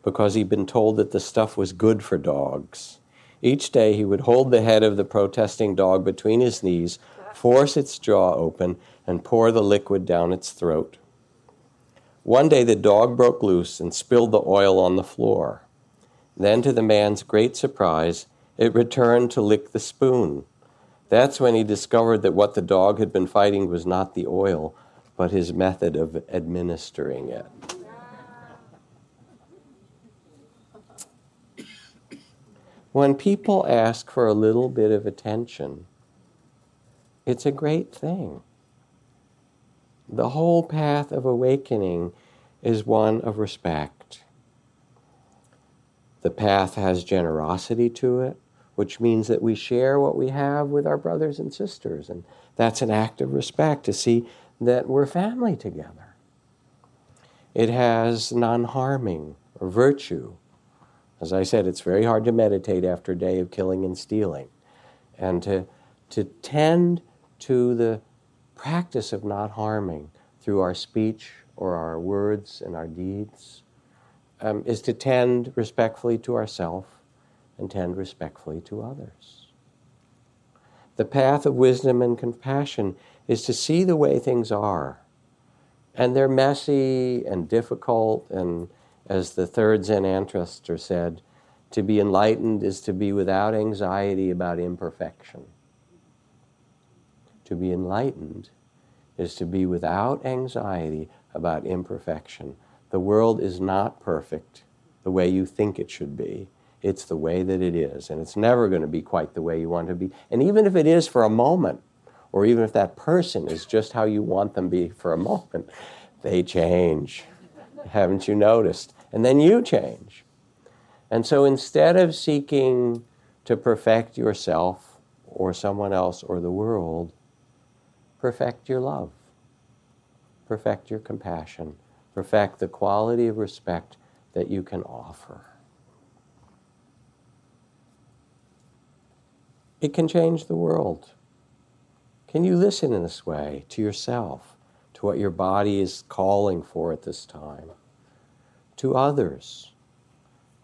because he'd been told that the stuff was good for dogs. Each day he would hold the head of the protesting dog between his knees, force its jaw open, and pour the liquid down its throat. One day the dog broke loose and spilled the oil on the floor. Then, to the man's great surprise, it returned to lick the spoon. That's when he discovered that what the dog had been fighting was not the oil, but his method of administering it. When people ask for a little bit of attention, it's a great thing. The whole path of awakening is one of respect. The path has generosity to it, which means that we share what we have with our brothers and sisters. And that's an act of respect to see that we're family together. It has non harming virtue. As I said, it's very hard to meditate after a day of killing and stealing. And to, to tend to the practice of not harming through our speech or our words and our deeds um, is to tend respectfully to ourselves and tend respectfully to others. The path of wisdom and compassion is to see the way things are. And they're messy and difficult, and as the third Zen ancestor said, to be enlightened is to be without anxiety about imperfection. To be enlightened is to be without anxiety about imperfection. The world is not perfect the way you think it should be. It's the way that it is, and it's never going to be quite the way you want it to be. And even if it is for a moment, or even if that person is just how you want them to be for a moment, they change. Haven't you noticed? And then you change. And so instead of seeking to perfect yourself or someone else or the world, perfect your love, perfect your compassion, perfect the quality of respect that you can offer. It can change the world. Can you listen in this way to yourself, to what your body is calling for at this time, to others?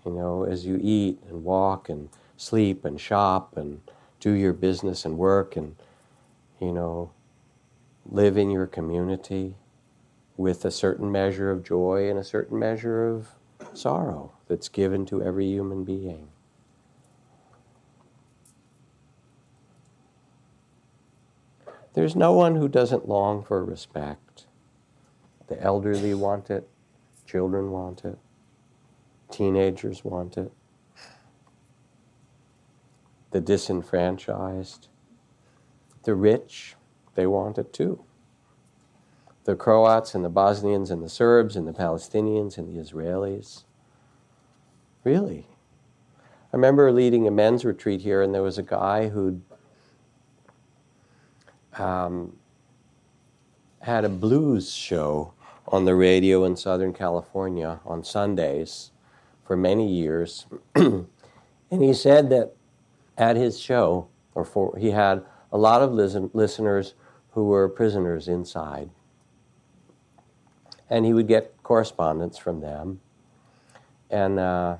You know, as you eat and walk and sleep and shop and do your business and work and, you know, live in your community with a certain measure of joy and a certain measure of sorrow that's given to every human being. There's no one who doesn't long for respect. The elderly want it, children want it, teenagers want it. the disenfranchised, the rich, they want it too. The Croats and the Bosnians and the Serbs and the Palestinians and the Israelis. Really. I remember leading a men's retreat here, and there was a guy who um, had a blues show on the radio in Southern California on Sundays for many years. <clears throat> and he said that at his show, or for, he had a lot of listen, listeners who were prisoners inside. And he would get correspondence from them. And uh,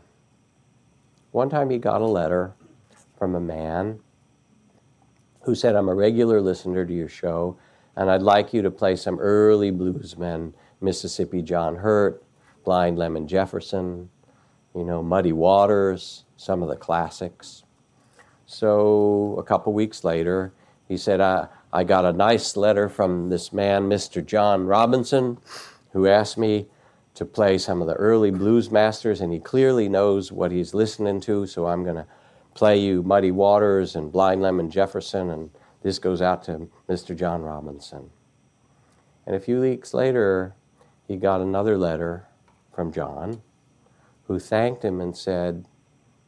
one time he got a letter from a man who said, I'm a regular listener to your show, and I'd like you to play some early bluesmen Mississippi John Hurt, Blind Lemon Jefferson, you know, Muddy Waters, some of the classics. So a couple weeks later, he said, I, I got a nice letter from this man, Mr. John Robinson, who asked me to play some of the early blues masters, and he clearly knows what he's listening to, so I'm going to play you Muddy Waters and Blind Lemon Jefferson, and this goes out to Mr. John Robinson. And a few weeks later, he got another letter from John, who thanked him and said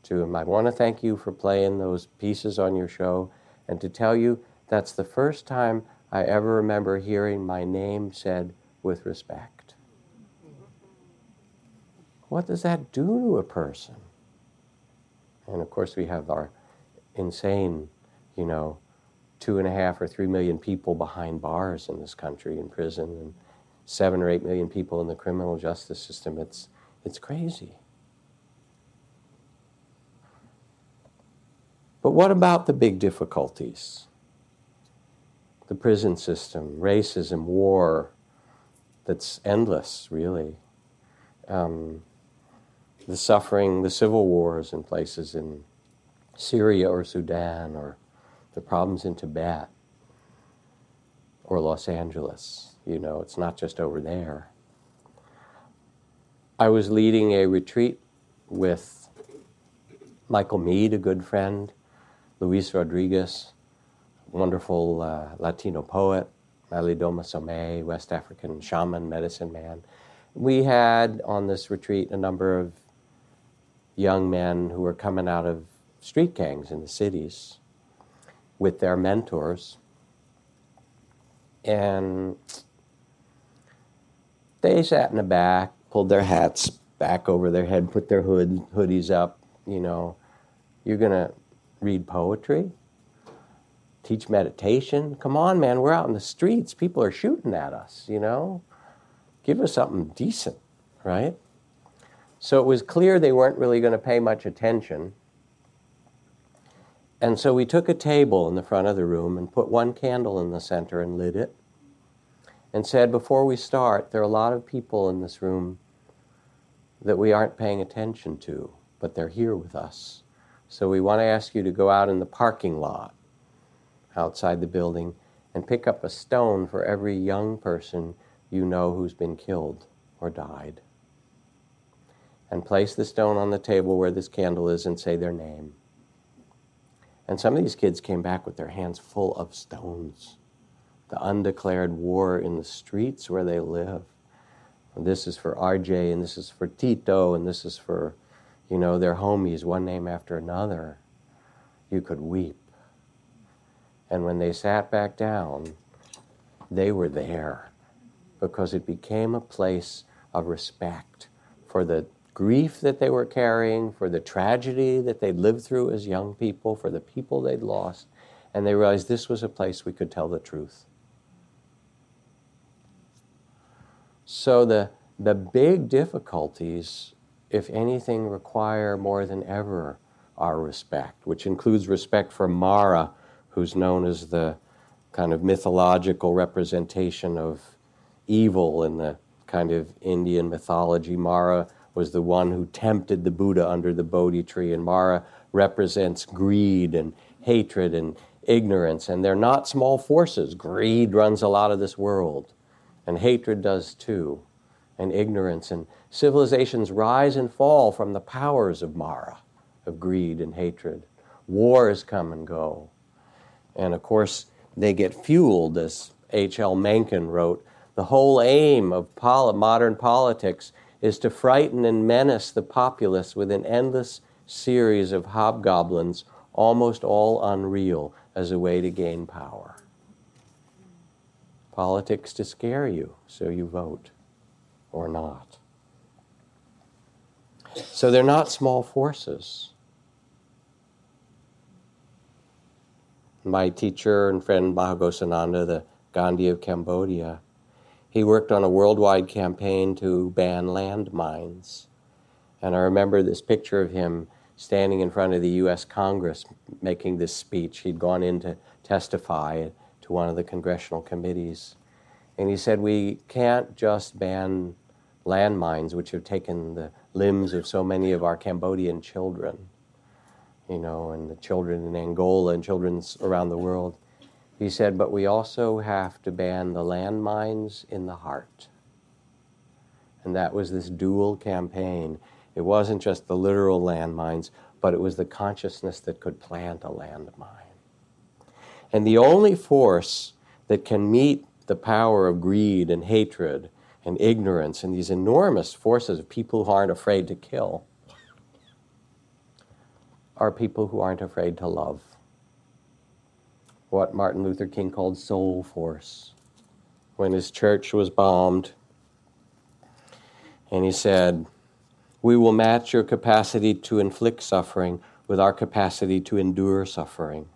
to him, I want to thank you for playing those pieces on your show, and to tell you that's the first time I ever remember hearing my name said with respect. What does that do to a person? And of course, we have our insane, you know, two and a half or three million people behind bars in this country in prison, and seven or eight million people in the criminal justice system. It's, it's crazy. But what about the big difficulties? The prison system, racism, war, that's endless, really. Um, the suffering, the civil wars in places in Syria or Sudan, or the problems in Tibet or Los Angeles. You know, it's not just over there. I was leading a retreat with Michael Meade, a good friend, Luis Rodriguez, wonderful uh, Latino poet, Malidoma Somé, West African shaman, medicine man. We had on this retreat a number of young men who were coming out of street gangs in the cities with their mentors. And they sat in the back, pulled their hats back over their head, put their hood, hoodies up. You know, you're going to read poetry, teach meditation. Come on, man, we're out in the streets. People are shooting at us, you know? Give us something decent, right? So it was clear they weren't really going to pay much attention. And so we took a table in the front of the room and put one candle in the center and lit it and said, Before we start, there are a lot of people in this room that we aren't paying attention to, but they're here with us. So we want to ask you to go out in the parking lot outside the building and pick up a stone for every young person you know who's been killed or died. And place the stone on the table where this candle is and say their name. And some of these kids came back with their hands full of stones. The undeclared war in the streets where they live. This is for RJ, and this is for Tito, and this is for, you know, their homies, one name after another. You could weep. And when they sat back down, they were there because it became a place of respect for the grief that they were carrying, for the tragedy that they'd lived through as young people, for the people they'd lost, and they realized this was a place we could tell the truth. So the, the big difficulties, if anything, require more than ever our respect, which includes respect for Mara, who's known as the kind of mythological representation of evil in the kind of Indian mythology. Mara was the one who tempted the Buddha under the Bodhi tree, and Mara represents greed and hatred and ignorance, and they're not small forces. Greed runs a lot of this world, and hatred does too, and ignorance, and civilizations rise and fall from the powers of Mara, of greed and hatred. Wars come and go. And of course, they get fueled, as H.L. Mencken wrote. The whole aim of modern politics is to frighten and menace the populace with an endless series of hobgoblins, almost all unreal, as a way to gain power. Politics to scare you, so you vote or not. So they're not small forces. My teacher and friend Maha Ghosananda, the Gandhi of Cambodia, he worked on a worldwide campaign to ban landmines. And I remember this picture of him standing in front of the US Congress making this speech. He'd gone in to testify to one of the congressional committees. And he said, We can't just ban landmines, which have taken the limbs of so many of our Cambodian children, you know, and the children in Angola and children around the world. He said, but we also have to ban the landmines in the heart. And that was this dual campaign. It wasn't just the literal landmines, but it was the consciousness that could plant a landmine. And the only force that can meet the power of greed and hatred and ignorance and these enormous forces of people who aren't afraid to kill are people who aren't afraid to love. What Martin Luther King called soul force. When his church was bombed, and he said, We will match your capacity to inflict suffering with our capacity to endure suffering.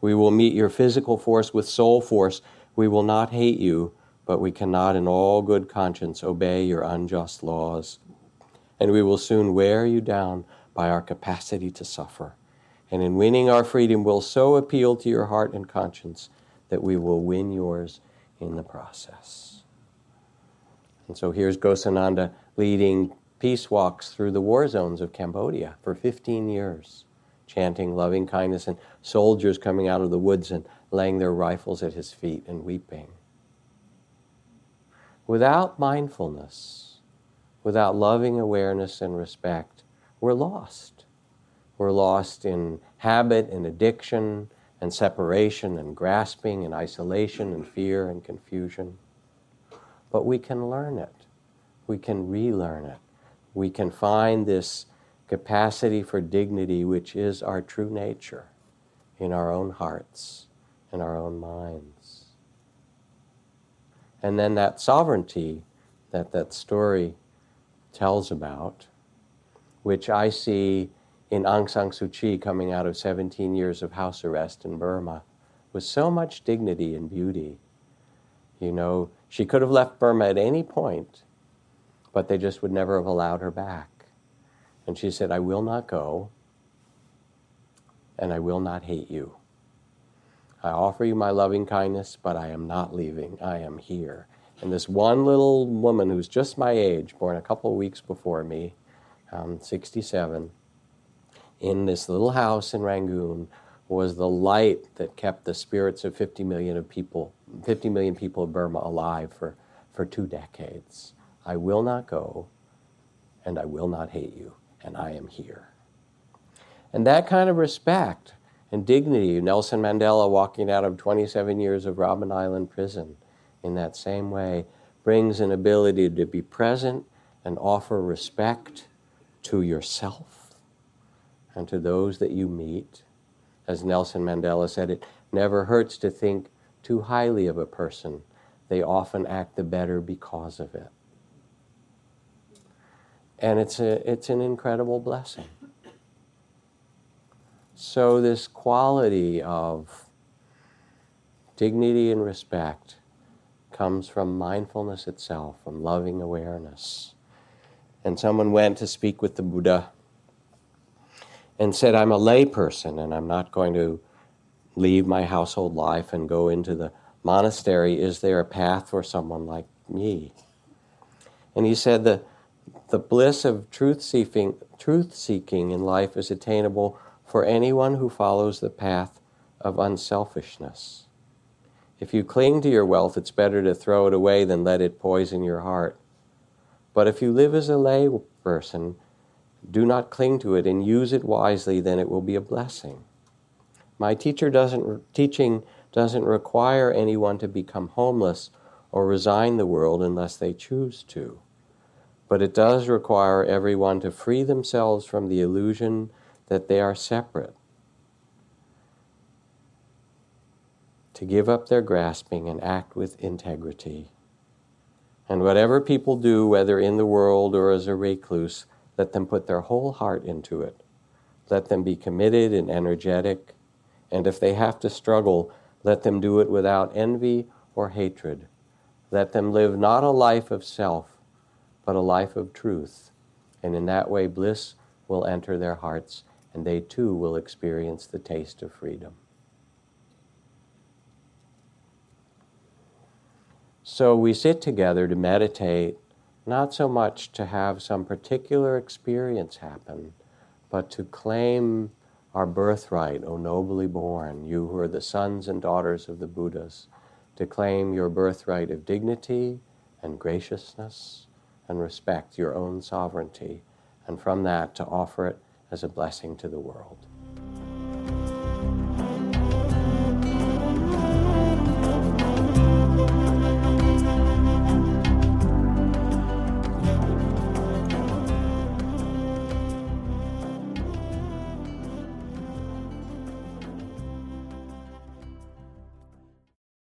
We will meet your physical force with soul force. We will not hate you, but we cannot in all good conscience obey your unjust laws. And we will soon wear you down by our capacity to suffer. And in winning our freedom, will so appeal to your heart and conscience that we will win yours in the process. And so here's Ghosananda leading peace walks through the war zones of Cambodia for 15 years, chanting loving kindness, and soldiers coming out of the woods and laying their rifles at his feet and weeping. Without mindfulness, without loving awareness and respect, we're lost. We're lost in habit and addiction and separation and grasping and isolation and fear and confusion. But we can learn it. We can relearn it. We can find this capacity for dignity, which is our true nature in our own hearts, in our own minds. And then that sovereignty that that story tells about, which I see in Aung San Suu Kyi coming out of 17 years of house arrest in Burma, with so much dignity and beauty. You know, she could have left Burma at any point, but they just would never have allowed her back. And she said, I will not go, and I will not hate you. I offer you my loving kindness, but I am not leaving. I am here. And this one little woman who's just my age, born a couple of weeks before me, um, 67, in this little house in Rangoon, was the light that kept the spirits of 50 million of people, 50 million people of Burma alive for, for two decades. I will not go, and I will not hate you, and I am here. And that kind of respect and dignity. Nelson Mandela, walking out of 27 years of Robben Island prison in that same way, brings an ability to be present and offer respect to yourself and to those that you meet. As Nelson Mandela said, it never hurts to think too highly of a person. They often act the better because of it. And it's, a, it's an incredible blessing. So, this quality of dignity and respect comes from mindfulness itself, from loving awareness. And someone went to speak with the Buddha and said, I'm a layperson and I'm not going to leave my household life and go into the monastery. Is there a path for someone like me? And he said, The, the bliss of truth seeking, truth seeking in life is attainable for anyone who follows the path of unselfishness. If you cling to your wealth, it's better to throw it away than let it poison your heart. But if you live as a lay person, do not cling to it and use it wisely, then it will be a blessing. My teacher doesn't, teaching doesn't require anyone to become homeless or resign the world unless they choose to. But it does require everyone to free themselves from the illusion that they are separate, to give up their grasping and act with integrity. And whatever people do, whether in the world or as a recluse, let them put their whole heart into it. Let them be committed and energetic. And if they have to struggle, let them do it without envy or hatred. Let them live not a life of self, but a life of truth. And in that way, bliss will enter their hearts, and they too will experience the taste of freedom. So we sit together to meditate, not so much to have some particular experience happen, but to claim our birthright, O nobly born, you who are the sons and daughters of the Buddhas, to claim your birthright of dignity and graciousness and respect your own sovereignty, and from that to offer it as a blessing to the world.